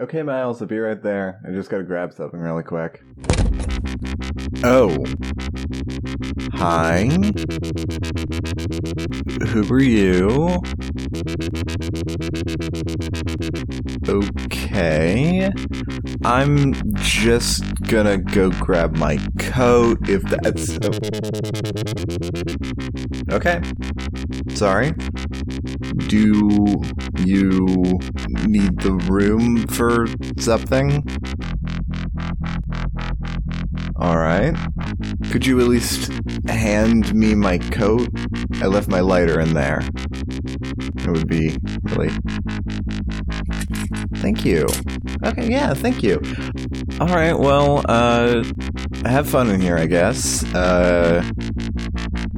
Okay, Miles, I'll be right there. I just gotta grab something really quick. Oh. Hi. Who are you? Okay. I'm just gonna go grab my coat if that's. Okay. Sorry. Do you need the room for something? Alright. Could you at least hand me my coat? I left my lighter in there. It would be really. Thank you. Okay, yeah, thank you. Alright, well, uh, have fun in here, I guess. Uh,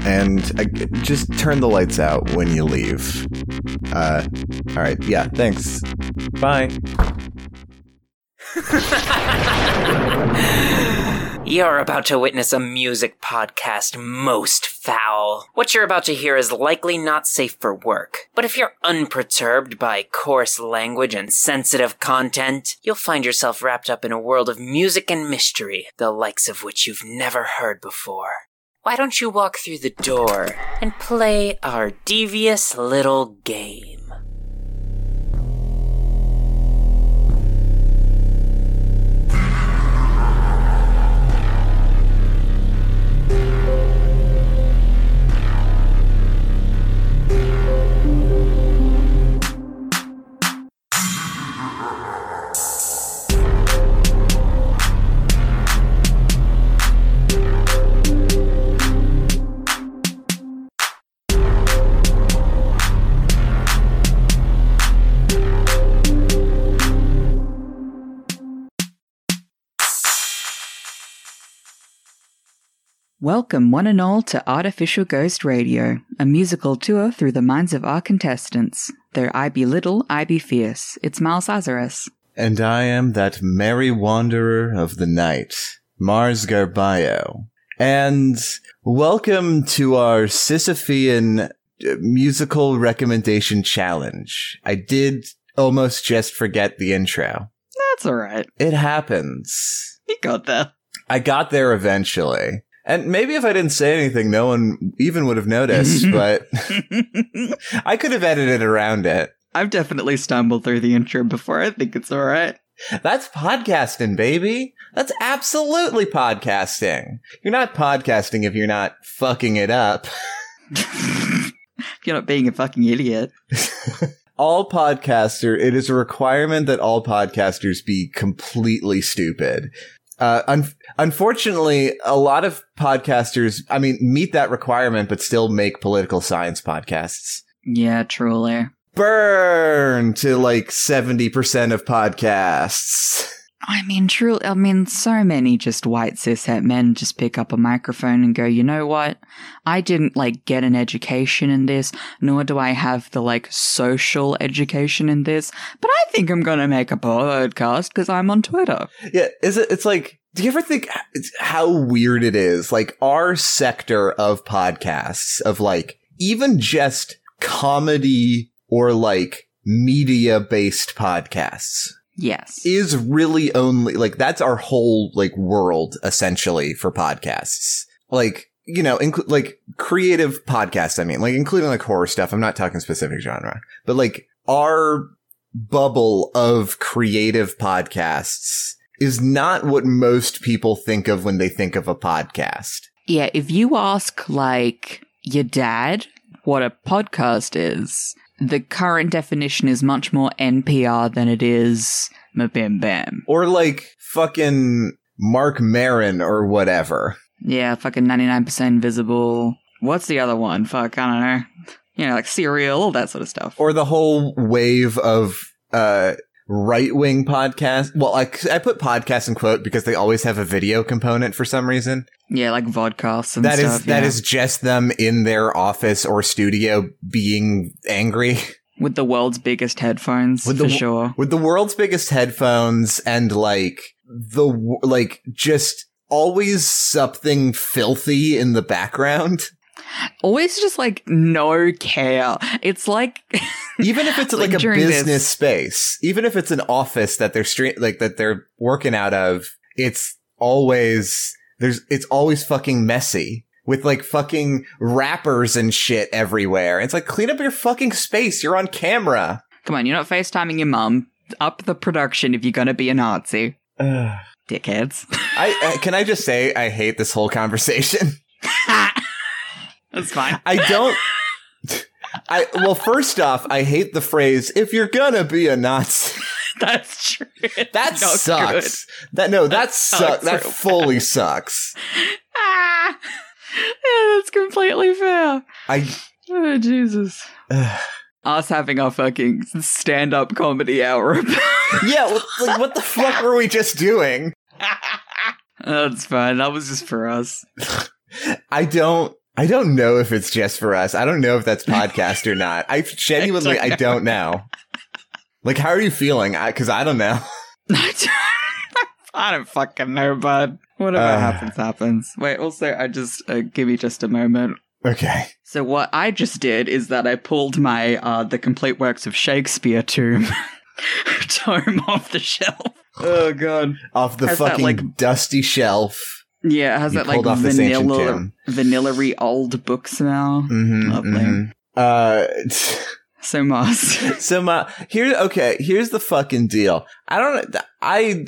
and uh, just turn the lights out when you leave. Uh, alright, yeah, thanks. Bye. You're about to witness a music podcast most foul. What you're about to hear is likely not safe for work, but if you're unperturbed by coarse language and sensitive content, you'll find yourself wrapped up in a world of music and mystery, the likes of which you've never heard before. Why don't you walk through the door and play our devious little game? Welcome, one and all, to Artificial Ghost Radio, a musical tour through the minds of our contestants. Though I be little, I be fierce. It's Miles Lazarus. And I am that merry wanderer of the night, Mars Garbayo. And welcome to our Sisyphean uh, musical recommendation challenge. I did almost just forget the intro. That's alright. It happens. You got there. I got there eventually. And maybe if I didn't say anything, no one even would have noticed, but I could have edited around it. I've definitely stumbled through the intro before. I think it's alright. That's podcasting, baby. That's absolutely podcasting. You're not podcasting if you're not fucking it up. You're not being a fucking idiot. all podcaster, it is a requirement that all podcasters be completely stupid. Uh, un- unfortunately, a lot of podcasters, I mean, meet that requirement, but still make political science podcasts. Yeah, truly. Burn to like 70% of podcasts. I mean, true. I mean, so many just white cishet men just pick up a microphone and go, you know what? I didn't like get an education in this, nor do I have the like social education in this, but I think I'm gonna make a podcast because I'm on Twitter. Yeah, is it? It's like, do you ever think how weird it is? Like our sector of podcasts, of like even just comedy or like media based podcasts Yes. is really only like that's our whole like world essentially for podcasts. Like, you know, include like creative podcasts, I mean, like including like horror stuff. I'm not talking specific genre, but like our bubble of creative podcasts is not what most people think of when they think of a podcast. Yeah, if you ask like your dad what a podcast is, the current definition is much more NPR than it is Bam Bam. Or like fucking Marc Maron or whatever. Yeah, fucking 99% invisible. What's the other one? Fuck, I don't know. You know, like Serial, all that sort of stuff. or the whole wave of uh right wing podcast. Well, I, I put podcast in quote because they always have a video component for some reason. yeah, like vodcasts and That is stuff. that yeah. is just them in their office or studio being angry with the world's biggest headphones, With for the- sure. with the world's biggest headphones and like the like just always something filthy in the background. Always just like no care. It's like even if it's like, Like, a business this- space, even if it's an office that they're stre- like that they're working out of, it's always there's it's always fucking messy with like fucking wrappers and shit everywhere. It's like clean up your fucking space. You're on camera. Come on, you're not FaceTiming your mom. Up the production if you're gonna be a Nazi. Dickheads. I, I can I just say I hate this whole conversation. That's fine. I don't. I well, first off, I hate the phrase "if you're gonna be a Nazi." That's true. That not sucks. That no, that, That sucks. sucks That fully sucks. Ah! Yeah, that's completely fair. I Oh, Jesus. Us having our fucking stand up comedy hour. yeah. what- Like, what the fuck were we just doing? that's fine. That was just for us. I don't. I don't know if it's just for us. I don't know if that's podcast or not. I genuinely, I don't know. Like, how are you feeling? Because I, don't know. I don't fucking know, bud. Whatever Uh. happens, happens. Wait, also, I just uh, give me just a moment. Okay. So what I just did is that I pulled my uh, the complete works of Shakespeare tomb tome off the shelf. Oh god. Off the Has that, fucking like- dusty shelf. Yeah, it has You that like vanilla vanilla-y old book smell. Mm-hmm, Lovely. Uh. So Moss. So my here okay, here's the fucking deal. I don't I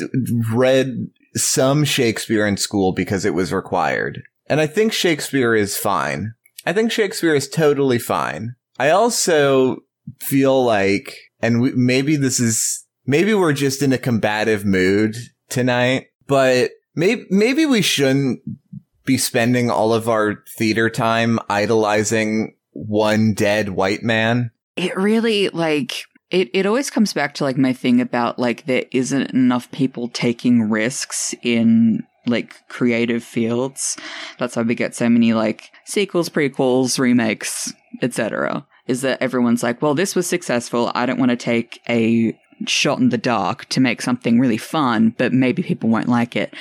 read some Shakespeare in school because it was required. And I think Shakespeare is fine. I think Shakespeare is totally fine. I also feel like and we, maybe this is maybe we're just in a combative mood tonight, but maybe maybe we shouldn't be spending all of our theater time idolizing one dead white man. it really like it, it always comes back to like my thing about like there isn't enough people taking risks in like creative fields. That's why we get so many like sequels prequels remakes etc is that everyone's like well this was successful. I don't want to take a shot in the dark to make something really fun but maybe people won't like it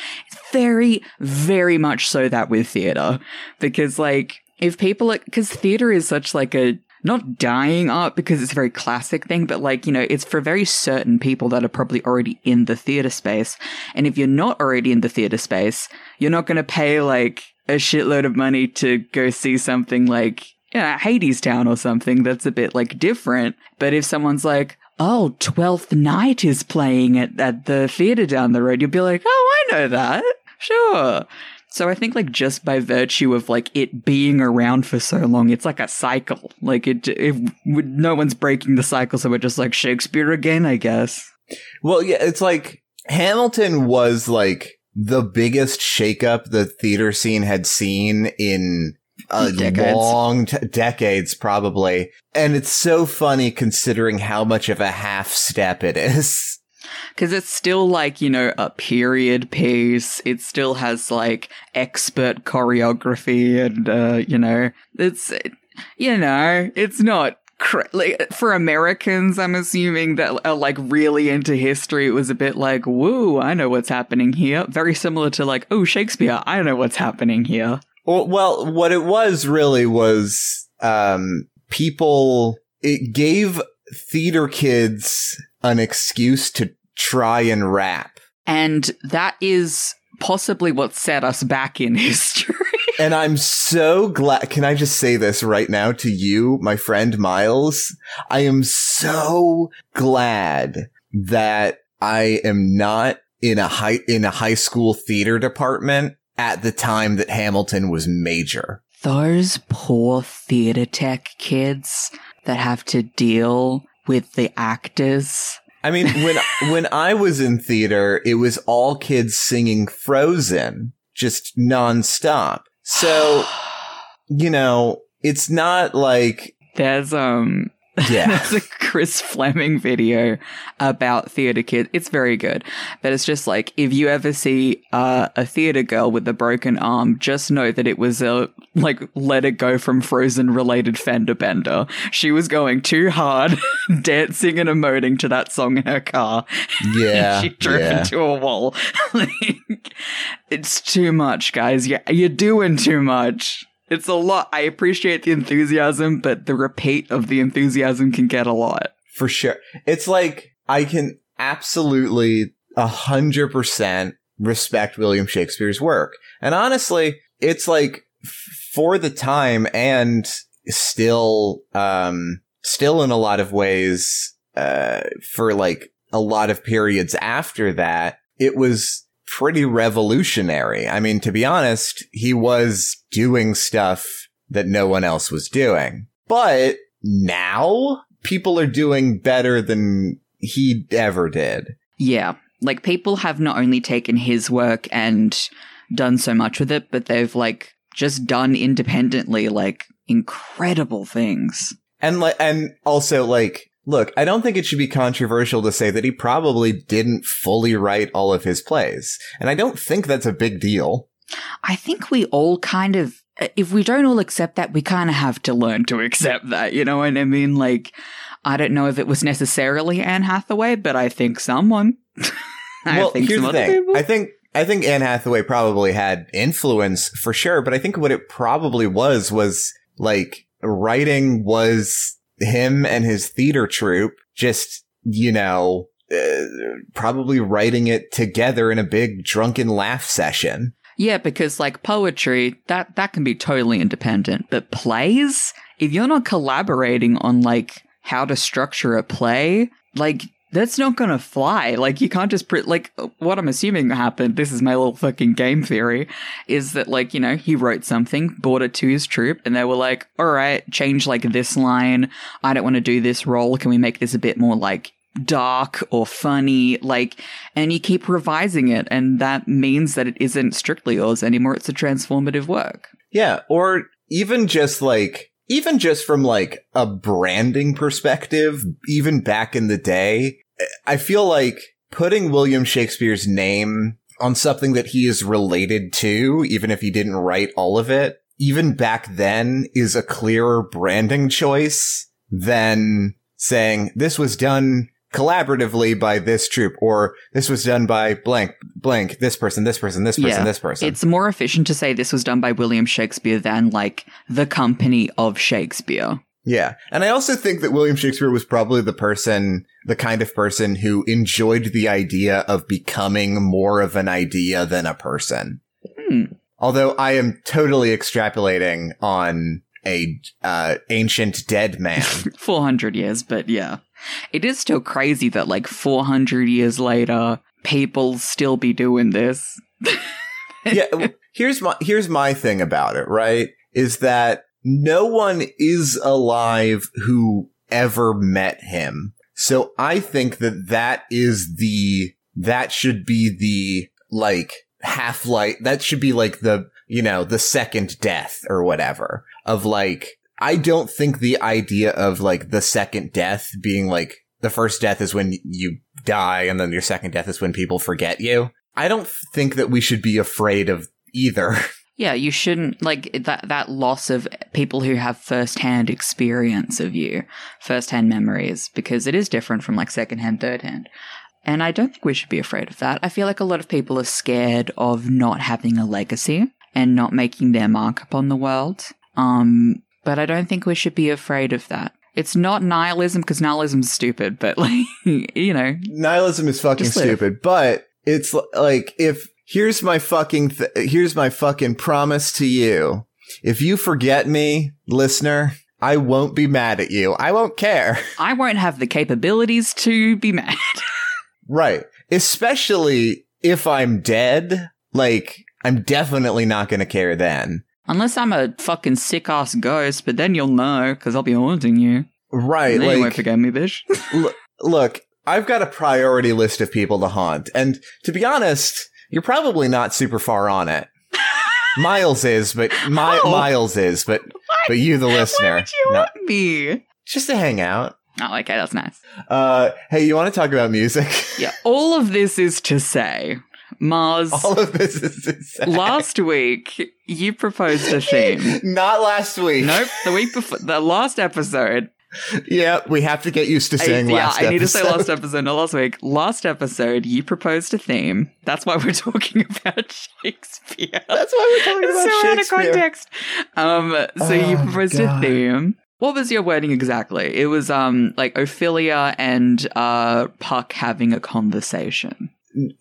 very very much so that with theater because like if people because theater is such like a not dying art because it's a very classic thing, but like, you know, it's for very certain people that are probably already in the theater space. And if you're not already in the theater space, you're not going to pay like a shitload of money to go see something like, you know, Hadestown or something that's a bit like different. But if someone's like, oh, Twelfth Night is playing at, at the theater down the road, you'll be like, oh, I know that. Sure. So I think like just by virtue of like it being around for so long, it's like a cycle. Like it, if no one's breaking the cycle, so we're just like Shakespeare again, I guess. Well, yeah, it's like Hamilton was like the biggest shakeup the theater scene had seen in a Decades. long t- decades, probably. And it's so funny considering how much of a half step it is. Because it's still like, you know, a period piece. It still has like expert choreography and, uh, you know, it's, you know, it's not. Like, for Americans, I'm assuming that are like really into history. It was a bit like, "Woo, I know what's happening here." Very similar to like, "Oh, Shakespeare, I know what's happening here." Well, well, what it was really was, um, people, it gave theater kids an excuse to try and rap. And that is possibly what set us back in history. And I'm so glad. Can I just say this right now to you, my friend Miles? I am so glad that I am not in a high, in a high school theater department at the time that Hamilton was major. Those poor theater tech kids that have to deal with the actors. I mean, when, when I was in theater, it was all kids singing Frozen just nonstop. So, you know, it's not like, There's um yeah. there's a Chris Fleming video about theater kids. It's very good. But it's just like if you ever see uh, a theater girl with a broken arm, just know that it was a like let it go from Frozen related fender bender. She was going too hard, dancing and emoting to that song in her car. Yeah. she drove yeah. into a wall. Like, it's too much, guys. You're, you're doing too much. It's a lot. I appreciate the enthusiasm, but the repeat of the enthusiasm can get a lot. For sure. It's like I can absolutely a hundred percent respect William Shakespeare's work. And honestly, it's like for the time and still, um, still in a lot of ways, uh, for like a lot of periods after that, it was pretty revolutionary. I mean, to be honest, he was doing stuff that no one else was doing. But now people are doing better than he ever did. Yeah. Like people have not only taken his work and done so much with it, but they've like just done independently like incredible things. And like, and also like, look, I don't think it should be controversial to say that he probably didn't fully write all of his plays. And I don't think that's a big deal. I think we all kind of, if we don't all accept that, we kind of have to learn to accept that. You know what I mean? Like, I don't know if it was necessarily Anne Hathaway, but I think someone. I well, think here's the thing. people. I think I think Anne Hathaway probably had influence for sure, but I think what it probably was was like writing was him and his theater troupe just you know uh, probably writing it together in a big drunken laugh session. Yeah, because like poetry, that that can be totally independent. But plays, if you're not collaborating on like how to structure a play, like that's not gonna fly. Like you can't just pre- like what I'm assuming happened. This is my little fucking game theory, is that like you know he wrote something, brought it to his troupe, and they were like, all right, change like this line. I don't want to do this role. Can we make this a bit more like dark or funny like and you keep revising it and that means that it isn't strictly yours anymore it's a transformative work Yeah, or even just like even just from like a branding perspective, even back in the day, I feel like putting William Shakespeare's name on something that he is related to, even if he didn't write all of it, even back then is a clearer branding choice than saying this was done collaboratively by this troupe or this was done by blank blank this person this person this person Yeah, this person it's more efficient to say this was done by william shakespeare than like the company of shakespeare Yeah. And I also think that William Shakespeare was probably the person, the kind of person who enjoyed the idea of becoming more of an idea than a person. Hmm. Although I am totally extrapolating on a uh, ancient dead man. 400 years but yeah it is still crazy that like 400 years later people still be doing this yeah. Here's my here's my thing about it. Right, is that no one is alive who ever met him. So I think that that is the that should be the like half life. That should be like the you know the second death or whatever of like. I don't think the idea of like the second death being like the first death is when you die and then your second death is when people forget you. I don't think that we should be afraid of either. Yeah, you shouldn't like that that loss of people who have first-hand experience of you, first-hand memories because it is different from like second-hand, third-hand. And I don't think we should be afraid of that. I feel like a lot of people are scared of not having a legacy and not making their mark upon the world. Um, but I don't think we should be afraid of that. It's not nihilism because nihilism's stupid, but like you know, Nihilism is fucking stupid, but it's like if here's my fucking th- here's my fucking promise to you. If you forget me, listener, I won't be mad at you. I won't care. I won't have the capabilities to be mad. Right. Especially if I'm dead, like I'm definitely not going to care then. Unless I'm a fucking sick ass ghost, but then you'll know because I'll be haunting you. Right. And then you won't forget me, bitch. L- look, I've got a priority list of people to haunt, and to be honest, you're probably not super far on it. Miles is, but my Oh. Miles is, but but you, the listener, Why you no, want me? just to hang out. Oh, okay, that's nice. Uh, hey, you want to talk about music? Yeah, all of this is to say, Mars. All of this is say. last week you proposed a theme. not last week. nope, the week before, the last episode, yeah, we have to get used to I- saying yeah, last I need to say last episode, not last week. Last episode, you proposed a theme. That's why we're talking about Shakespeare. That's why we're talking about so out of Shakespeare. context. Um, so you Oh, proposed God. a theme. What was your wording exactly? It was um like Ophelia and uh Puck having a conversation.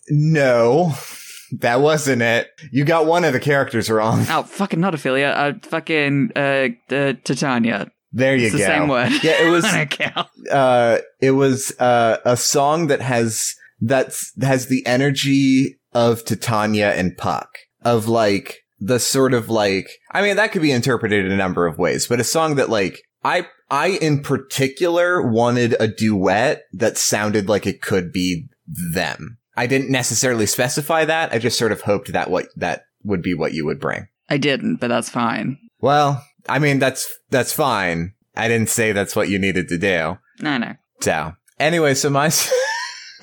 No, that wasn't it. You got one of the characters wrong. Oh, fucking not Ophelia. Uh, fucking uh, uh Titania. There you It's go. the same word. Yeah, it was. Uh, it was uh, a song that has that's has the energy of Titania and Puck of like the sort of like I mean that could be interpreted in a number of ways, but a song that like I I in particular wanted a duet that sounded like it could be them. I didn't necessarily specify that. I just sort of hoped that what that would be what you would bring. I didn't, but that's fine. Well, I mean that's that's fine. I didn't say that's what you needed to do. No, no. So anyway, so my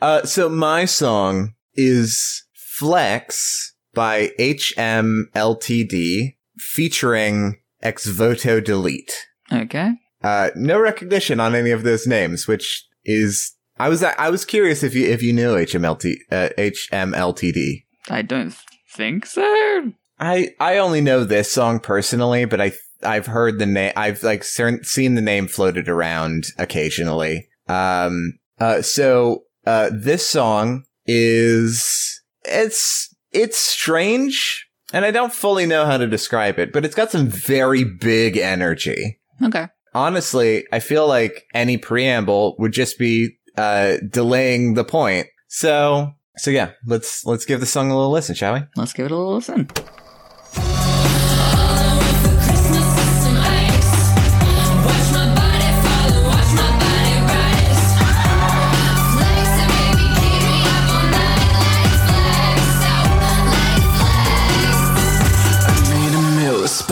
uh, so my song is Flex by HMLTD featuring Ex Voto Delete. Okay. Uh, no recognition on any of those names, which is I was I was curious if you if you knew HMLT uh, HMLTD. I don't think so. I I only know this song personally, but I I've heard the name. I've like seen the name floated around occasionally. Um. Uh. So. Uh. This song is it's it's strange, and I don't fully know how to describe it, but it's got some very big energy. Okay. Honestly, I feel like any preamble would just be uh delaying the point. So. So yeah, let's let's give the song a little listen, shall we? Let's give it a little listen.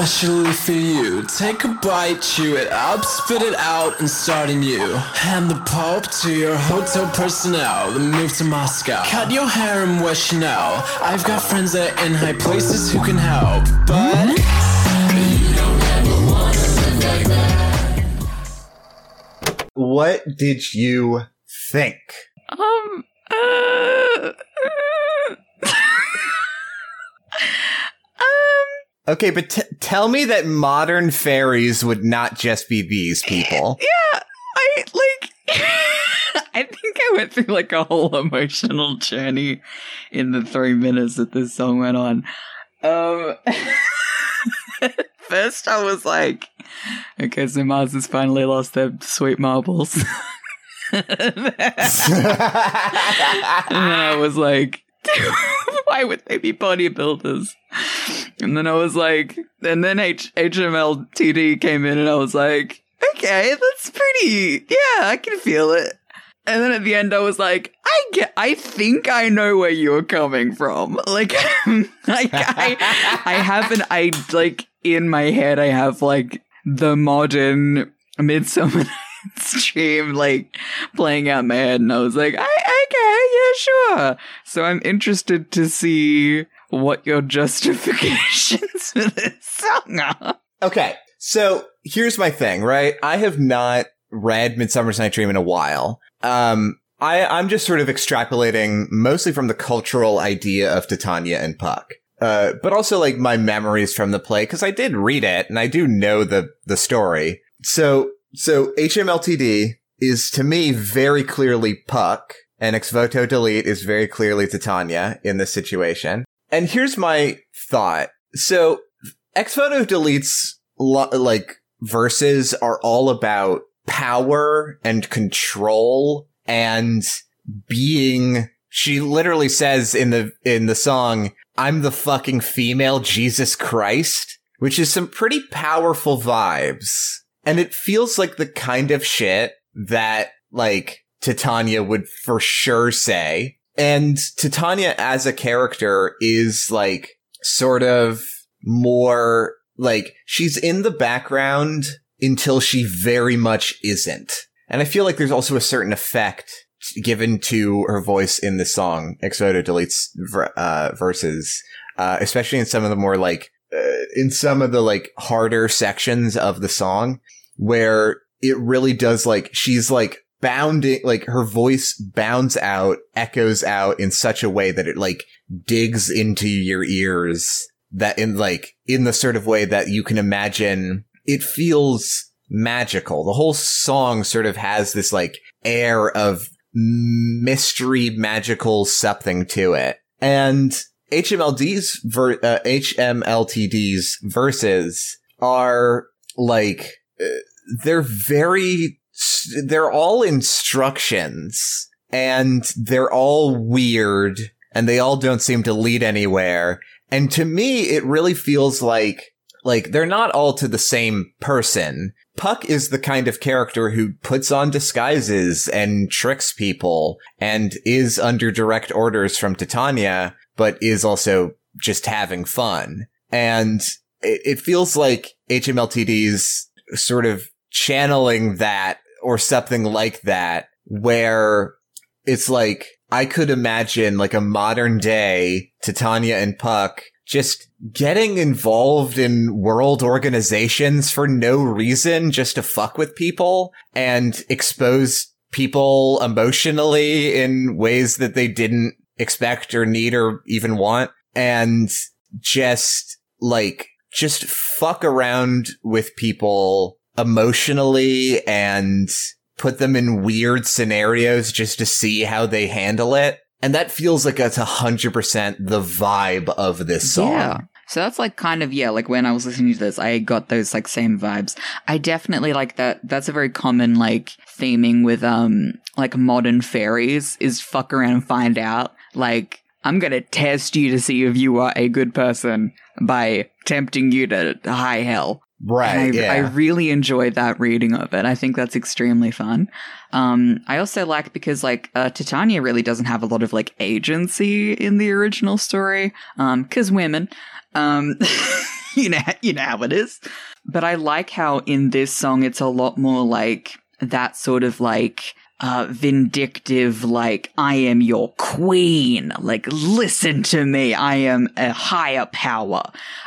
Especially for you. Take a bite, chew it up, spit it out, and start anew. Hand the pulp to your hotel personnel, then move to Moscow. Cut your hair and wear Chanel. I've got friends that are in high places who can help, but. What did you think? Um. Uh, um. Okay, but t- tell me that modern fairies would not just be these people. Yeah. I like. I think I went through like a whole emotional journey in the three minutes that this song went on. Um. First, I was like, okay, so Mars has finally lost their sweet marbles. and I was like, why would they be bodybuilders? And then I was like, and then H- HML TD came in and I was like, okay, that's pretty, yeah, I can feel it. And then at the end, I was like, I get, I think I know where you're coming from. Like, like I, I have an, I like in my head, I have like the modern Midsummer Dream like playing out my head, and I was like, I, okay, yeah, sure. So I'm interested to see what your justifications for this song are. okay, so here's my thing, right? I have not read Midsummer's Night Dream in a while. Um, I, I'm just sort of extrapolating mostly from the cultural idea of Titania and Puck. Uh, but also like my memories from the play, cause I did read it and I do know the, the story. So, so HMLTD is to me very clearly Puck and Ex Voto Delete is very clearly Titania in this situation. And here's my thought. So Ex Voto Delete's lo- like verses are all about power and control and being she literally says in the in the song I'm the fucking female Jesus Christ which is some pretty powerful vibes and it feels like the kind of shit that like Titania would for sure say and Titania as a character is like sort of more like she's in the background until she very much isn't. And I feel like there's also a certain effect given to her voice in the song Ex Voto Deletes uh, verses, uh, especially in some of the more like Uh, in some of the like harder sections of the song where it really does like she's like bounding like her voice bounds out echoes out in such a way that it like digs into your ears that in like in the sort of way that you can imagine. It feels magical. The whole song sort of has this like air of mystery magical something to it. And HMLD's ver- uh, HMLTD's verses are like uh, they're very they're all instructions and they're all weird and they all don't seem to lead anywhere. And to me, it really feels like like they're not all to the same person. Puck is the kind of character who puts on disguises and tricks people and is under direct orders from Titania but is also just having fun. And it, it feels like HMLTD's sort of channeling that or something like that, where it's like, I could imagine like a modern day Titania and Puck just getting involved in world organizations for no reason, just to fuck with people and expose people emotionally in ways that they didn't expect or need or even want and just like just fuck around with people emotionally and put them in weird scenarios just to see how they handle it. And that feels like that's a hundred percent the vibe of this song. Yeah. So that's like kind of, yeah, like when I was listening to this, I got those like same vibes. I definitely like that. That's a very common like theming with, um, like modern fairies is fuck around and find out. Like, I'm gonna test you to see if you are a good person by tempting you to high hell. Right. I, yeah. I really enjoyed that reading of it. I think that's extremely fun. Um, I also like because like uh, Titania really doesn't have a lot of like agency in the original story. Um, cause women. Um, you know, you know how it is. But I like how in this song it's a lot more like that sort of like uh, vindictive, like, I am your queen. Like, listen to me. I am a higher power.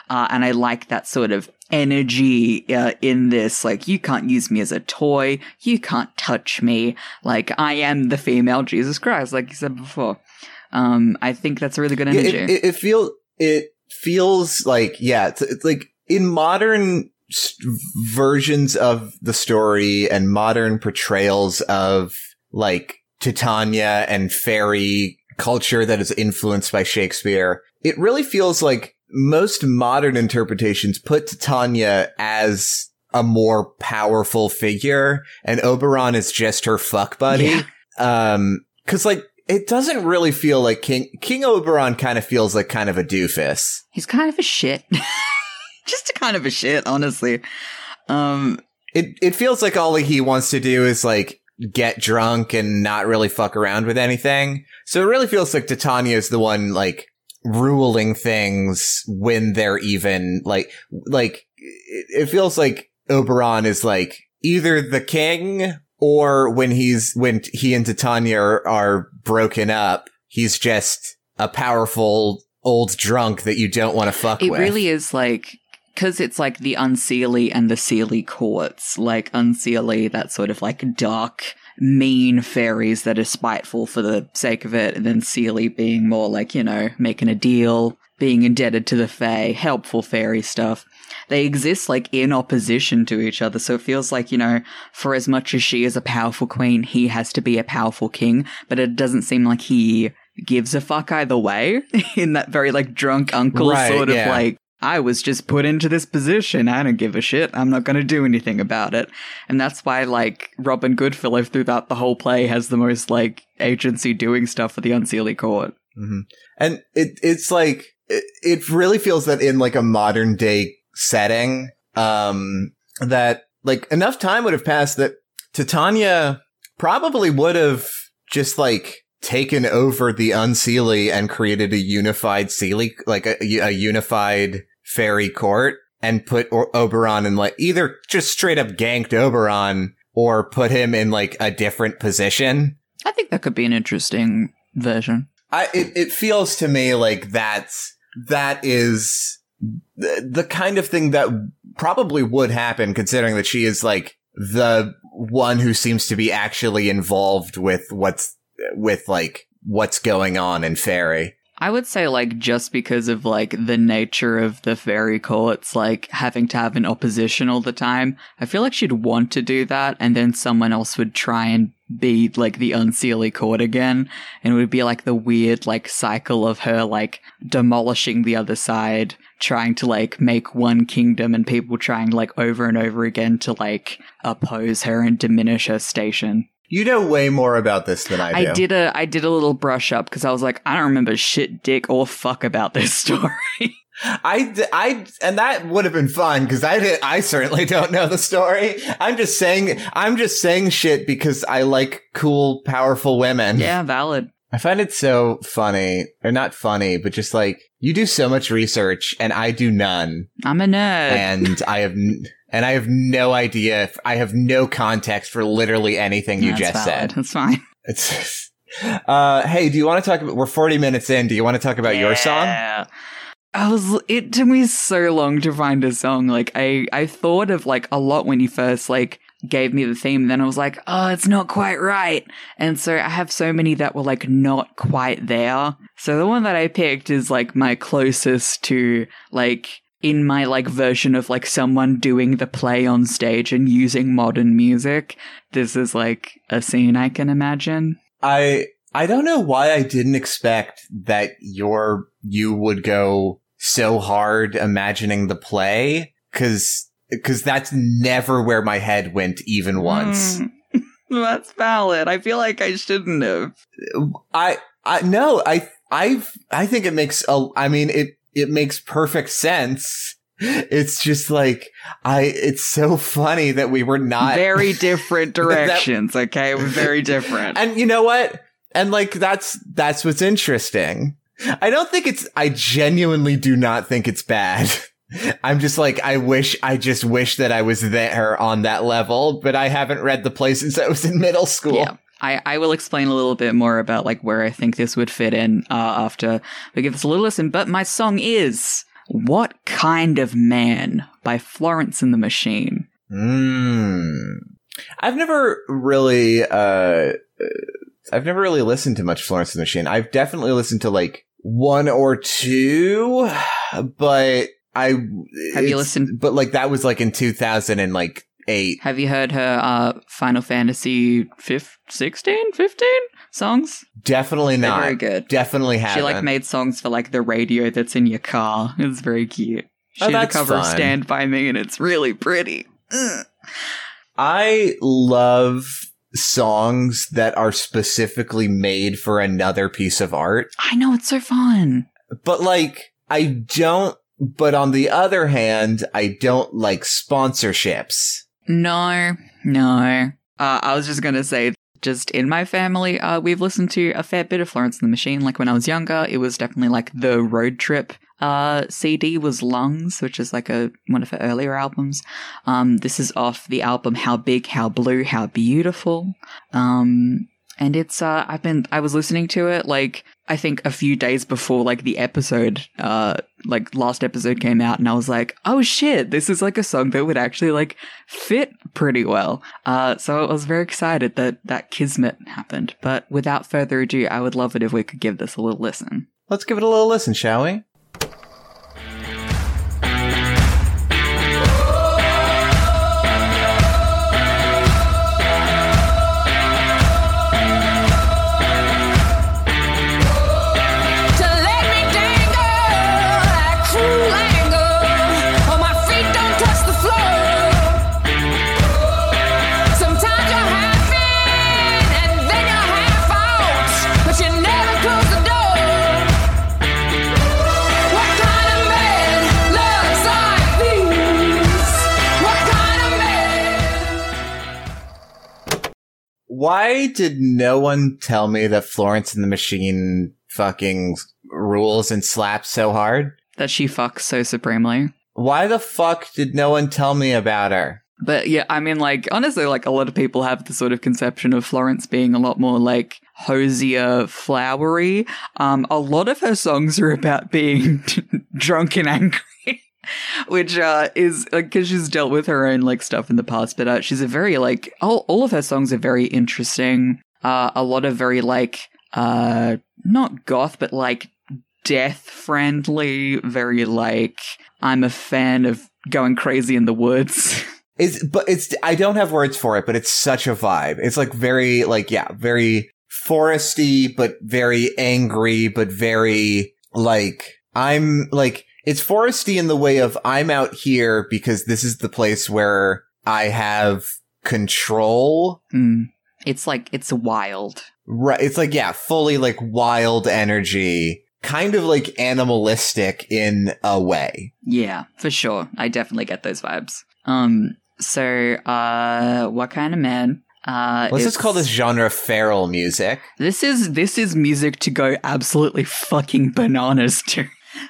Uh, and I like that sort of energy uh, in this. Like, you can't use me as a toy. You can't touch me. Like, I am the female Jesus Christ, like you said before. Um, I think that's a really good energy. Yeah, it, it, it feel it feels like yeah, it's, it's like in modern versions of the story and modern portrayals of like Titania and fairy culture that is influenced by Shakespeare. It really feels like most modern interpretations put Titania as a more powerful figure and Oberon is just her fuck buddy. Yeah. Um, cause like, it doesn't really feel like King, King Oberon kind of feels like kind of a doofus. He's kind of a shit. Just a kind of a shit, honestly. Um, it, it feels like all he wants to do is like get drunk and not really fuck around with anything. So it really feels like Titania is the one like ruling things when they're even like, like it feels like Oberon is like either the king or when he's, when he and Titania are, are broken up, he's just a powerful old drunk that you don't want to fuck it with. really is like because it's like the unseelie and the seelie courts like unseelie that sort of like dark mean fairies that are spiteful for the sake of it and then seelie being more like you know making a deal being indebted to the fae helpful fairy stuff they exist like in opposition to each other so it feels like you know for as much as she is a powerful queen he has to be a powerful king but it doesn't seem like he gives a fuck either way in that very like drunk uncle Right, sort of yeah. like I was just put into this position. I don't give a shit. I'm not going to do anything about it. And that's why, like, Robin Goodfellow throughout the whole play has the most, like, agency doing stuff for the Unseelie Court. hmm And it it's like it, it really feels that in like a modern day setting, um, that like enough time would have passed that Titania probably would have just like taken over the Unseelie and created a unified Seelie, like a, a unified fairy court and put o- Oberon in like either just straight up ganked Oberon or put him in like a different position. I think that could be an interesting version. I it, it feels to me like that's that is the, the kind of thing that probably would happen considering that she is like the one who seems to be actually involved with what's with like what's going on in fairy. I would say, like, just because of, like, the nature of the fairy courts, like, having to have an opposition all the time, I feel like she'd want to do that, and then someone else would try and be, like, the unseelie court again, and it would be, like, the weird, like, cycle of her, like, demolishing the other side, trying to, like, make one kingdom, and people trying, like, over and over again to, like, oppose her and diminish her station. You know way more about this than I do. I did a I did a little brush up because I was like, I don't remember shit, dick, or fuck about this story. I, I, and that would have been fun because I did, I certainly don't know the story. I'm just saying, I'm just saying shit because I like cool, powerful women. yeah, valid. I find it so funny, or not funny, but just like you do so much research and I do none, I'm a nerd. and I have, n- and I have no idea. If, I have no context for literally anything you That's just valid. said. That's fine. It's, uh, hey, do you want to talk about? We're 40 minutes in. Do you want to talk about your song? Yeah. I was. It took me so long to find a song. Like I, I thought of like a lot when you first like gave me the theme. Then I was like, oh, it's not quite right. And so I have so many that were like not quite there. So the one that I picked is like my closest to like in my like version of like someone doing the play on stage and using modern music. This is like a scene I can imagine. I I don't know why I didn't expect that your you would go so hard imagining the play cuz cuz that's never where my head went even once. Mm. That's valid. I feel like I shouldn't have. I I no, I I I think it makes a I mean it it makes perfect sense. It's just like I it's so funny that we were not very different That- directions, okay? We're very different. And you know what? And like that's that's what's interesting. I don't think it's I genuinely do not think it's bad. I'm just like I wish I just wish that I was there on that level, but I haven't read the since I was in middle school. yeah. I, I will explain a little bit more about like where I think this would fit in uh, after we give this a little listen. But my song is "What Kind of Man" by Florence and the Machine. Mm. I've never really uh I've never really listened to much Florence and the Machine. I've definitely listened to like one or two, but I Have you listened- But like that was like in 2000 and like 8. Have you heard her uh, Final Fantasy 15, 16, 15 songs? Definitely They're not. very good. Definitely haven't. She like made songs for like the radio that's in your car. It's very cute. She Oh, did a cover of. Stand By Me and it's really pretty. Ugh. I love songs that are specifically made for another piece of art. I know, it's so fun. But like, I don't, but on the other hand, I don't like sponsorships. No, no. Uh, I was just gonna say, just in my family, uh, we've listened to a fair bit of Florence and the Machine. Like when I was younger, it was definitely like the road trip. Uh, CD was Lungs, which is like a one of her earlier albums. Um, this is off the album How Big, How Blue, How Beautiful. Um, and it's uh, I've been I was listening to it like I think a few days before like the episode, uh, like last episode came out, and I was like, oh shit, this is like a song that would actually like fit pretty well. Uh, so I was very excited that that kismet happened. But without further ado, I would love it if we could give this a little listen. Let's give it a little listen, shall we? Why did no one tell me that Florence and the Machine fucking rules and slaps so hard? That she fucks so supremely. Why the fuck did no one tell me about her? But yeah, I mean, like, honestly, like, a lot of people have the sort of conception of Florence being a lot more like, Hozier flowery. Um, a lot of her songs are about being drunk and angry. Which uh, is because she's dealt with her own like stuff in the past, but uh, she's a very like all all of her songs are very interesting. Uh, a lot of very like uh not goth, but like death friendly. Very like I'm a fan of going crazy in the woods. It's but it's I don't have words for it, but it's such a vibe. It's like very like yeah, very foresty, but very angry, but very like I'm like it's foresty in the way of I'm out here because this is the place where I have control. Mm. It's like it's wild. Right. It's like, yeah, fully like wild energy, kind of like animalistic in a way. Yeah, for sure. I definitely get those vibes. Um, so, uh, what kind of man? Uh, Let's just call this genre feral music. This is this is music to go absolutely fucking bananas to.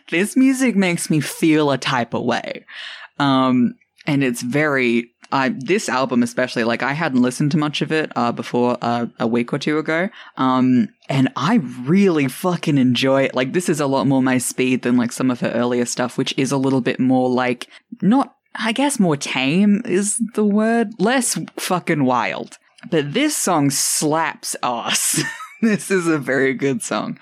This music makes me feel a type of way. Um and it's very I this album especially like I hadn't listened to much of it uh before uh, a week or two ago. Um and I really fucking enjoy it. Like this is a lot more my speed than like some of her earlier stuff which is a little bit more like not I guess more tame is the word, less fucking wild. But this song slaps ass. this is a very good song.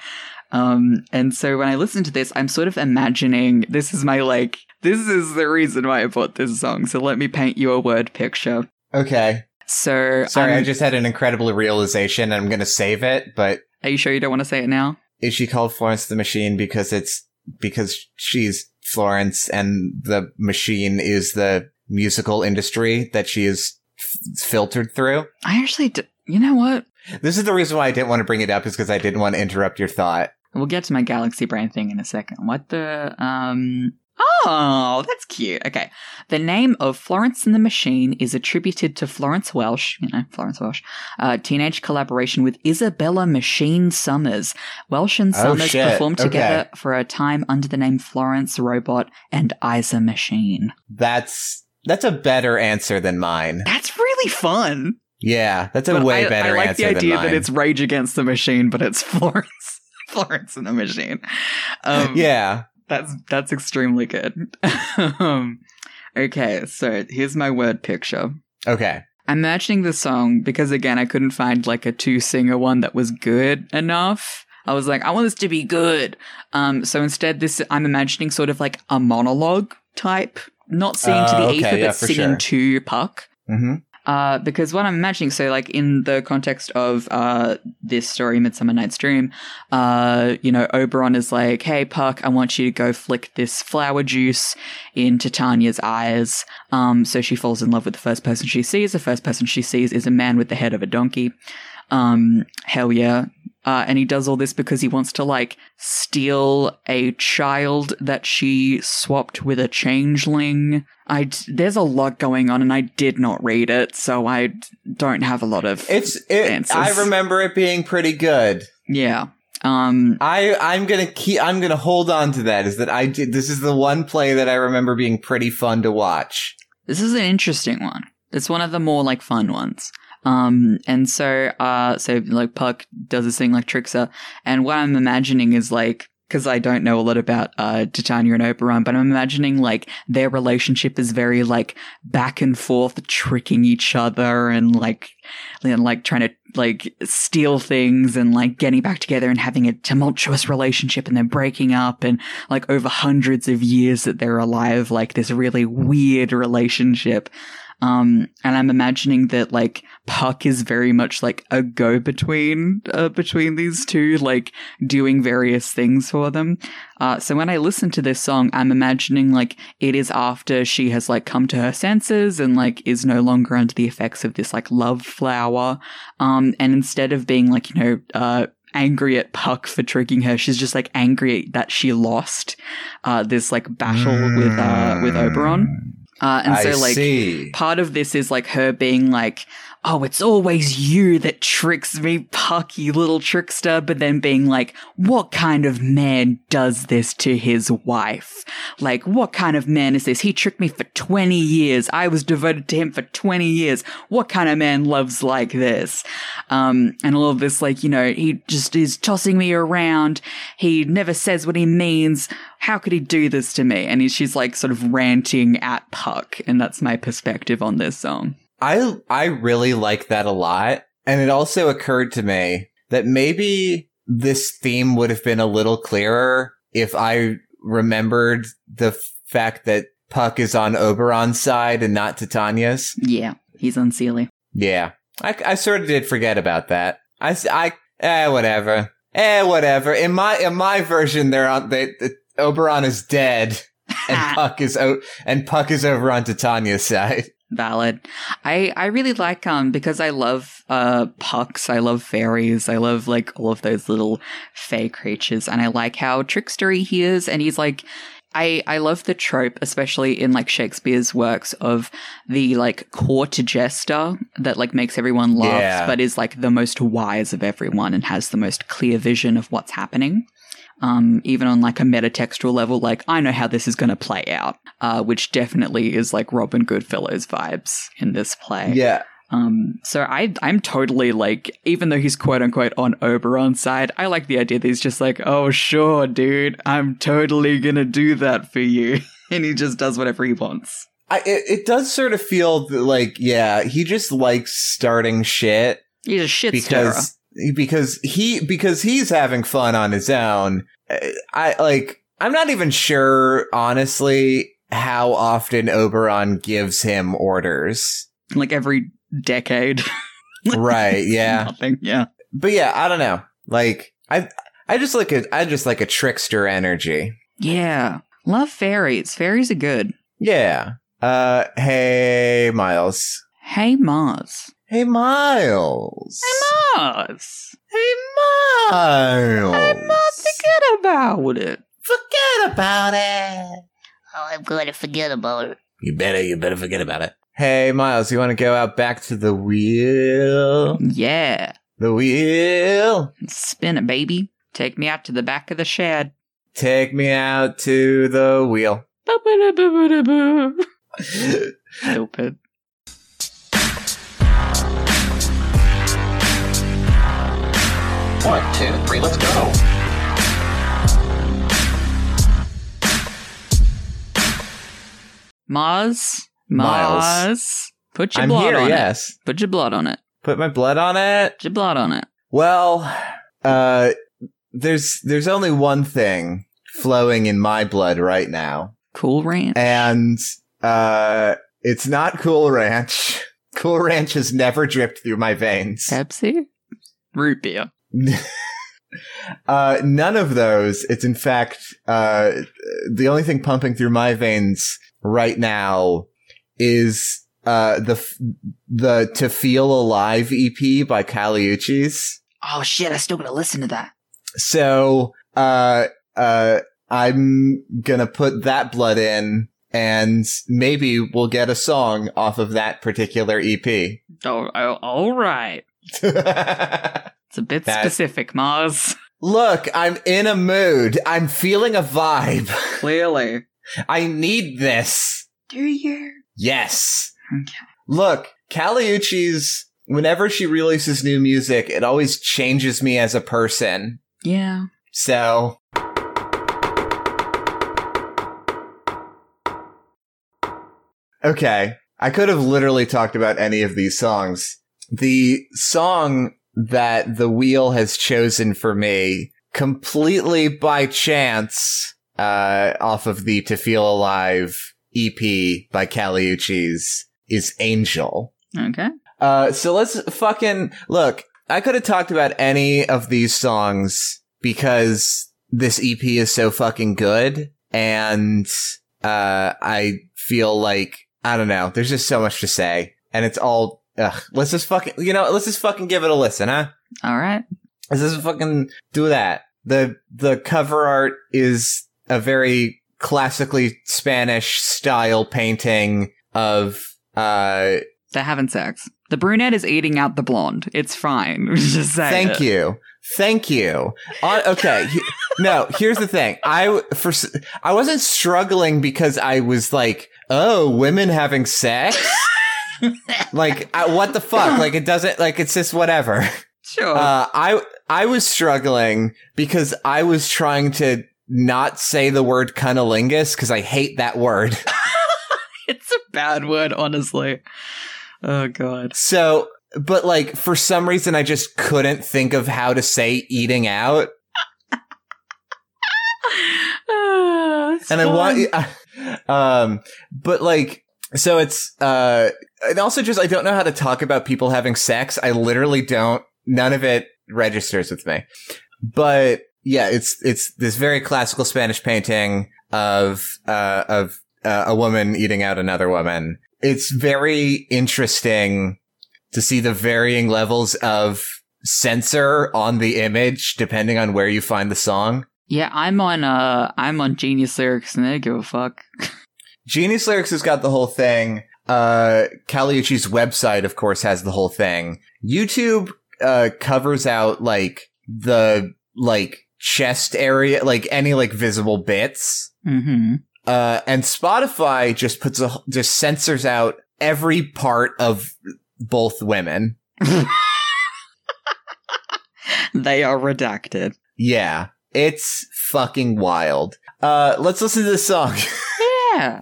Um, and so when I listen to this, I'm sort of imagining this is my like, this is the reason why I bought this song. So let me paint you a word picture. Okay. So, Sorry, I'm- I just had an incredible realization and I'm going to save it, but are you sure you don't want to say it now? is she called Florence the Machine because it's because she's Florence and the machine is the musical industry that she is f- filtered through? I actually, d- you know what? This is the reason why I didn't want to bring it up is because I didn't want to interrupt your thought. We'll get to my galaxy brain thing in a second. What the um Oh, that's cute. Okay. The name of Florence and the Machine is attributed to Florence Welch, you know, Florence Welch, uh, teenage collaboration with Isabella Machine Summers. Welch and Oh, Summers shit. performed Okay. together for a time under the name Florence Robot and Isa Machine. That's that's a better answer than mine. That's really fun. Yeah, that's a But way I, better I like the idea that it's Rage Against the Machine, but it's Florence. Florence and the Machine. Um, yeah. That's that's extremely good. um, okay, so here's my word picture. Okay. I'm imagining the song because again I couldn't find like a two singer one that was good enough. I was like, I want this to be good. Um, so instead, this I'm imagining sort of like a monologue type, not singing to Oh, the okay, ether, yeah, but singing sure. to Puck. hmm Uh, because what I'm imagining, so like in the context of uh, this story, Midsummer Night's Dream, uh, you know, Oberon is like, "Hey, Puck, I want you to go flick this flower juice into Tanya's eyes." Um, so she falls in love with the first person she sees. The first person she sees is a man with the head of a donkey. Um, hell yeah. Uh, and he does all this because he wants to like steal a child that she swapped with a changeling. I there's a lot going on, and I did not read it, so I don't have a lot of It's it, Answers. I remember it being pretty good. yeah. Um, I I'm gonna keep I'm gonna hold on to that. Is that I did this is the one play that I remember being pretty fun to watch. This is an interesting one. It's one of the more like fun ones. Um, and so, uh, so like Puck does this thing like tricks her, and what I'm imagining is like, because I don't know a lot about uh Titania and Oberon, but I'm imagining like their relationship is very like back and forth, tricking each other and like, and like trying to like steal things and like getting back together and having a tumultuous relationship and then breaking up and like over hundreds of years that they're alive, like this really weird relationship. Um, and I'm imagining that like Puck is very much like a go between uh, between these two, like doing various things for them. Uh, so when I listen to this song, I'm imagining like it is after she has like come to her senses and like is no longer under the effects of this like love flower. Um, and instead of being like you know uh angry at Puck for tricking her. She's just like angry that she lost uh, this like battle with uh, with Oberon. Uh, and so like see. part of this is like her being like, oh, it's always you that tricks me, Puck, you little trickster, but then being like, what kind of man does this to his wife? Like, what kind of man is this? He tricked me for 20 years. I was devoted to him for 20 years. What kind of man loves like this? Um, and all of this, like, you know, he just is tossing me around. He never says what he means. How could he do this to me? And he, she's like sort of ranting at Puck. And that's my perspective on this song. I I really like that a lot. And it also occurred to me that maybe this theme would have been a little clearer if I remembered the fact that Puck is on Oberon's side and not Titania's. Yeah, he's unseelie. Yeah. I, I sort of did forget about that. I, I, eh, whatever. Eh, whatever. In my, in my version, they're on, they, the, Oberon is dead. And Puck is, o- and Puck is over on Titania's side. Valid. I I really like um because I love uh pucks, I love fairies, I love like all of those little fey creatures, and I like how trickstery he is, and he's like I, I love the trope, especially in like Shakespeare's works of the like court jester that like makes everyone laugh, Yeah. but is like the most wise of everyone and has the most clear vision of what's happening. Um, even on like a metatextual level, like I know how this is going to play out, uh, which definitely is like Robin Goodfellow's vibes in this play. Yeah. Um, so I, I'm totally like, even though he's quote unquote on Oberon's side, I like the idea that he's just like, oh, sure, dude, I'm totally gonna do that for you. and he just does whatever he wants. I, it, it does sort of feel like, yeah, he just likes starting shit He's a shit because, because he, because he's having fun on his own. I like, I'm not even sure, honestly, how often Oberon gives him orders. Like every decade. right. Yeah. Nothing. Yeah. But yeah, I don't know. Like, I, I just like a, I just like a trickster energy. Yeah. Love fairies. Fairies are good. Yeah. Uh, hey, Miles. Hey, Mars. Hey, Miles. Hey Miles. Hey, Miles. Hey, Mars, forget about it. Forget about it. Oh, I'm going to forget about it. You better, you better forget about it. Hey, Miles, you want to go out back to the wheel? Yeah. The wheel? Spin it, baby. Take me out to the back of the shed. Take me out to the wheel. Stupid. One, two, three, let's go. Mars. Miles. Mars. Put your I'm blood here, on it. yes. Put your blood on it. Put my blood on it. Put your blood on it. Well, uh, there's, there's only one thing flowing in my blood right now. Cool ranch. And, uh, it's not Cool Ranch. Cool Ranch has never dripped through my veins. Pepsi. Root beer. uh, none of those. It's in fact, uh, the only thing pumping through my veins right now is, uh, the, the To Feel Alive EP by Kali Uchis. Oh shit! I still gotta listen to that. So, uh, uh, I'm gonna put that blood in and maybe we'll get a song off of that particular EP. Oh, oh all right. It's a bit That- specific, Mars. Look, I'm in a mood. I'm feeling a vibe. Clearly. I need this. Do you? Yes. Okay. Look, Kali Uchis, whenever she releases new music, it always changes me as a person. Yeah. So. Okay. I could have literally talked about any of these songs. The song that the wheel has chosen for me completely by chance, uh, off of the To Feel Alive EP by Kali Uchis is Angel. Okay. Uh, so let's fucking look. I could have talked about any of these songs because this EP is so fucking good, and uh, I feel like I don't know. There's just so much to say, and it's all. Ugh, let's just fucking, you know, let's just fucking give it a listen, huh? All right. Let's just fucking do that. The the cover art is a very classically Spanish style painting of uh They're having sex. The brunette is eating out the blonde. It's fine. Just say Thank it. you. Thank you. Uh, okay. no, here's the thing. I for I wasn't struggling because I was like, "Oh, women having sex?" Like, I, what the fuck? Like it doesn't like it's just whatever. Sure. Uh, I I was struggling because I was trying to not say the word cunnilingus because I hate that word. it's a bad word, honestly. Oh god. So, but like for some reason, I just couldn't think of how to say eating out. It's and I fun. want, um, but like, so it's, uh, and also just, I don't know how to talk about people having sex. I literally don't, none of it registers with me. But yeah, it's, it's this very classical Spanish painting of, uh, of, uh, a woman eating out another woman. It's very interesting to see the varying levels of censor on the image depending on where you find the song. Yeah, I'm on uh I'm on Genius Lyrics and they give a fuck. Genius Lyrics has got the whole thing. Uh, Kali Uchis website, of course, has the whole thing. YouTube, uh, covers out like the, like, chest area, like any like visible bits. Mm-hmm. Uh, and Spotify just puts a, just censors out every part of both women. They are redacted. Yeah. It's fucking wild. Uh, let's listen to this song. Yeah.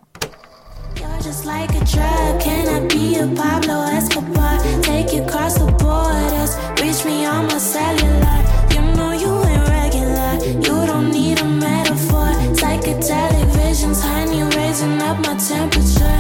Like a drug. Can I be a Pablo Escobar? Take you across the borders. Reach me on my cellular. You know you ain't regular. You don't need a metaphor. Psychedelic visions, honey, raising up my temperature.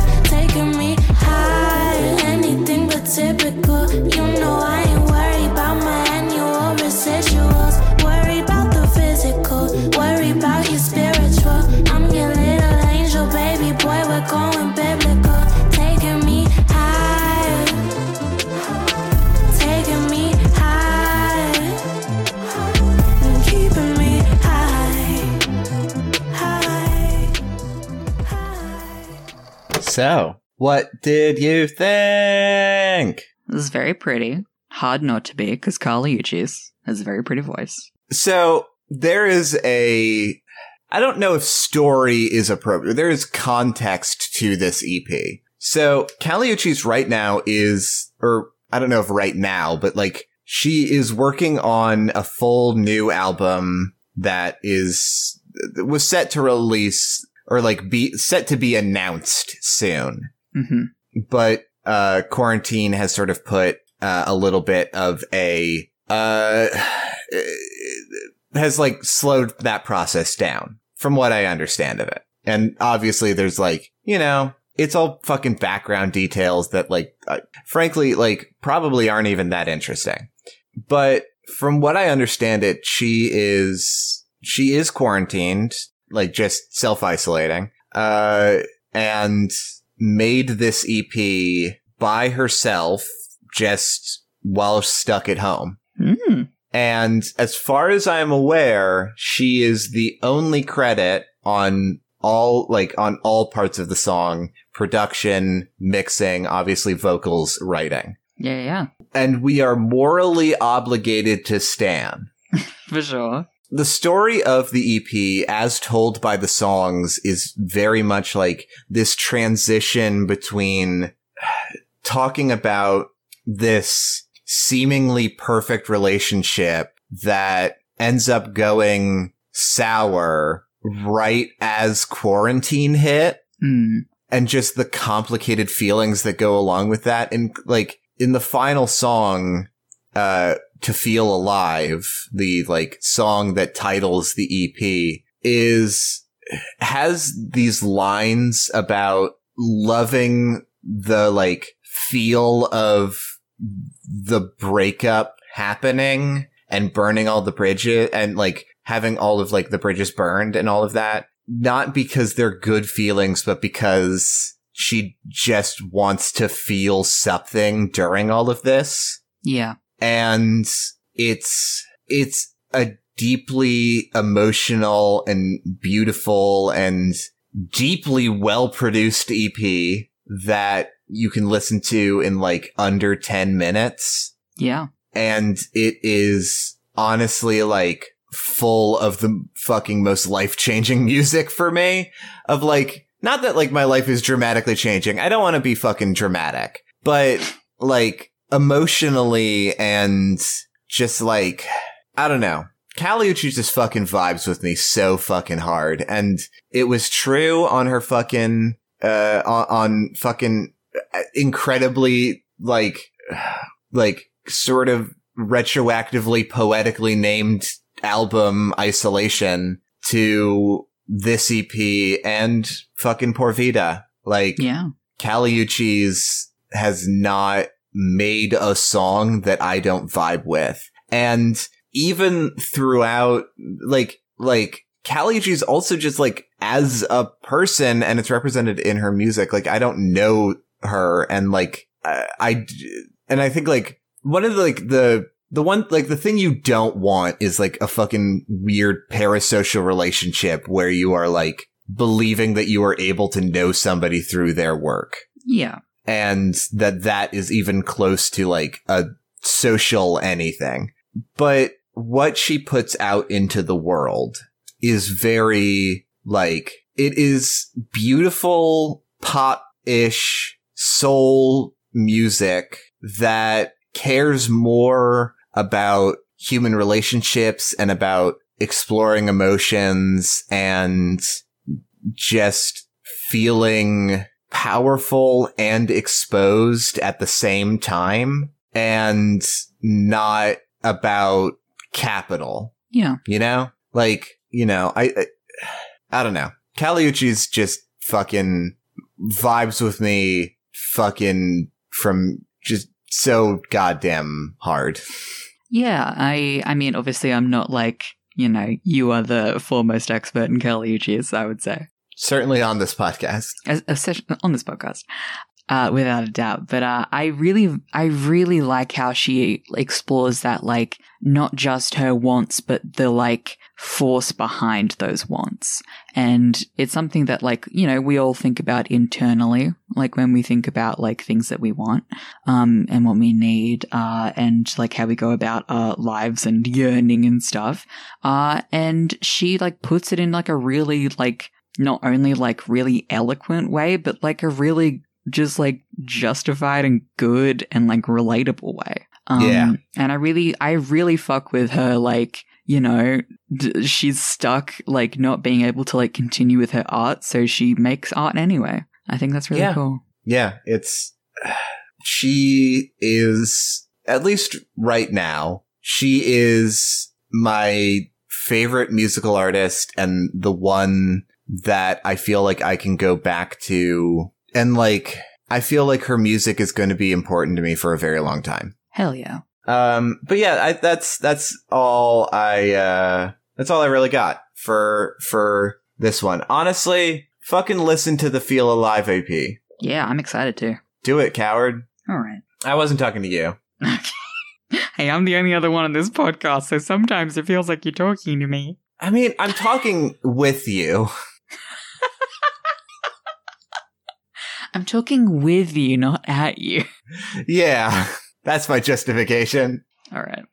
So, what did you think? This is very pretty. Hard not to be, because Kali Uchis has a very pretty voice. So there is a, I don't know if story is appropriate. There is context to this EP. So Kali Uchis right now is, or I don't know if right now, but like she is working on a full new album that is, was set to release or like be set to be announced soon Mm-hmm. but uh, quarantine has sort of put uh, a little bit of a uh, has like slowed that process down from what I understand of it. And obviously, there's like you know, it's all fucking background details that like, uh, frankly, like probably aren't even that interesting. But from what I understand it, she is she is quarantined, like just self isolating, uh, and made this EP by herself just while stuck at home. Mm. And as far as I'm aware, she is the only credit on all, like, on all parts of the song production, mixing, obviously vocals, writing. Yeah, yeah. And we are morally obligated to Stan. For sure. The story of the EP, as told by the songs, is very much like this transition between talking about this seemingly perfect relationship that ends up going sour right as quarantine hit Mm. and just the complicated feelings that go along with that. And like in the final song, uh, to feel alive, the like song that titles the EP is, has these lines about loving the like feel of the breakup happening and burning all the bridges and like having all of like the bridges burned and all of that. Not because they're good feelings, but because she just wants to feel something during all of this. Yeah. And it's, it's a deeply emotional and beautiful and deeply well produced EP that you can listen to in like under 10 minutes. Yeah. And it is honestly like full of the fucking most life changing music for me of like, not that like my life is dramatically changing. I don't want to be fucking dramatic, but like emotionally and just like, I don't know. Kali Uchis just fucking vibes with me so fucking hard. And it was true on her fucking, uh, on, on fucking uh, incredibly like, like sort of retroactively poetically named album isolation to this EP and fucking Por Vida. Like, Yeah. Kali Uchis has not made a song that I don't vibe with. And even throughout, like, like, Kali Uchis also just like, as a person, and it's represented in her music, like, I don't know her, and like, I, I and I think like, one of the, like, the, the one, like, the thing you don't want is like a fucking weird parasocial relationship where you are like, believing that you are able to know somebody through their work Yeah. And that that is even close to like a social anything. But what she puts out into the world is very like it is beautiful pop-ish soul music that cares more about human relationships and about exploring emotions and just feeling powerful and exposed at the same time and not about capital, Yeah. you know? Like, you know, I, I, I don't know. Kali Uchis just fucking vibes with me fucking from just so goddamn hard. Yeah. I I mean obviously I'm not like, you know, you are the foremost expert in Kali Uchis, I would say. Certainly on this podcast. as, as, on this podcast, uh, without a doubt. But uh, I really, I really like how she explores that, like not just her wants, but the like force behind those wants. And it's something that, like you know, we all think about internally, like when we think about like things that we want, um, and what we need, uh, and like how we go about our lives and yearning and stuff. Uh, and she like puts it in like a really like not only like really eloquent way, but like a really just like justified and good and like relatable way. Um, Yeah. And I really, I really fuck with her. Like, you know, d- she's stuck like not being able to like continue with her art, so she makes art anyway. I think that's really Yeah. cool. Yeah, it's she is at least right now. She is my favorite musical artist and the one that I feel like I can go back to and like I feel like her music is going to be important to me for a very long time. Hell yeah. Um, but yeah, I, that's that's all I uh, that's all I really got for for this one. Honestly, fucking listen to the Feel Alive AP. Yeah, I'm excited too. Do it, coward. All right. I wasn't talking to you. Hey, I'm the only other one on this podcast, so sometimes it feels like you're talking to me. I mean, I'm talking with you. I'm talking with you, not at you. Yeah, that's my justification. All right.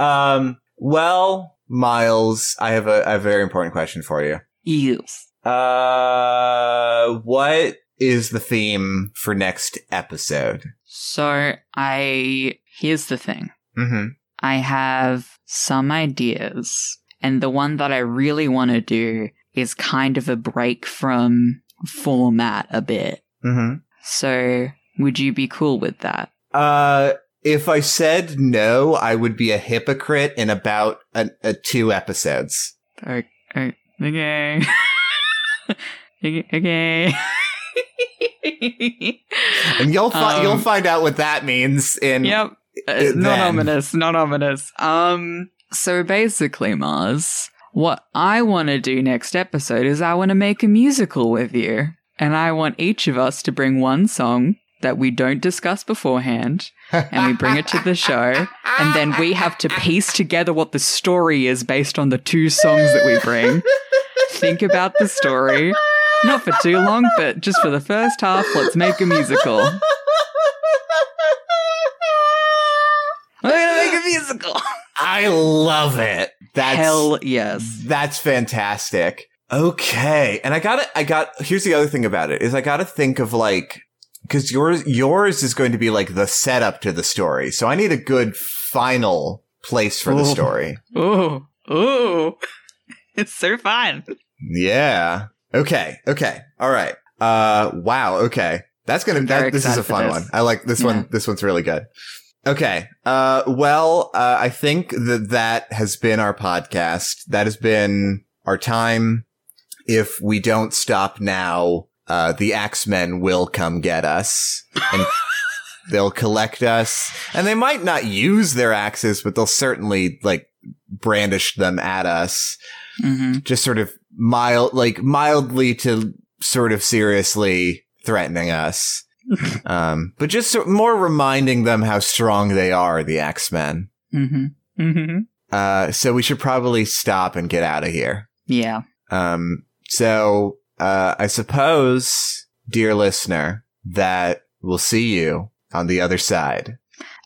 Um, well, Miles, I have a, a very important question for you. Yes. Uh, what is the theme for next episode? So I here's the thing. Mm-hmm. I have some ideas, and the one that I really want to do is kind of a break from format a bit. Mm-hmm. So would you be cool with that? Uh, if I said no, I would be a hypocrite in about a, a two episodes. Okay. okay. okay. And you'll fi- Um, you'll find out what that means in Yep. Uh, not ominous, not ominous. Um, so basically, Mars, what I want to do next episode is I want to make a musical with you. And I want each of us to bring one song that we don't discuss beforehand, and we bring it to the show, and then we have to piece together what the story is based on the two songs that we bring. Think about the story, Not for too long, but just for the first half, let's make a musical. We're gonna make a musical. I love it. That's Hell yes. That's fantastic. Okay. And I got to I got here's the other thing about it is I got to think of like cuz yours yours is going to be like the setup to the story. So I need a good final place for the story. Ooh, ooh, it's so fun. Yeah. Okay. Okay. All right. Uh wow. Okay. That's going to that, this is a fun one. I like this Yeah. one. This one's really good. Okay. Uh well, uh I think that that has been our podcast. That has been our time. If we don't stop now, uh the Axemen will come get us and they'll collect us. And they might not use their axes, but they'll certainly like brandish them at us hmm just sort of mild, like mildly to sort of seriously threatening us. um, but just so, more reminding them how strong they are, the X-Men. hmm hmm Uh, so we should probably stop and get out of here. Yeah. Um, so, uh, I suppose, dear listener, that we'll see you on the other side.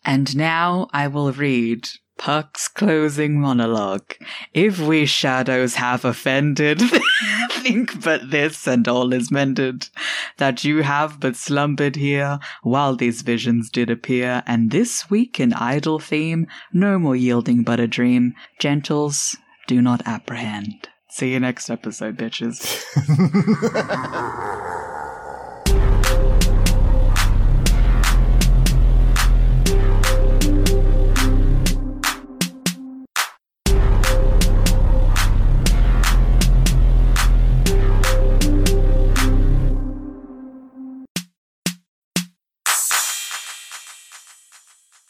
And now I will read Puck's closing monologue. If we shadows have offended, think but this and all is mended. That you have but slumbered here while these visions did appear, and this weak in idle theme, no more yielding but a dream. Gentles, do not apprehend. See you next episode, bitches.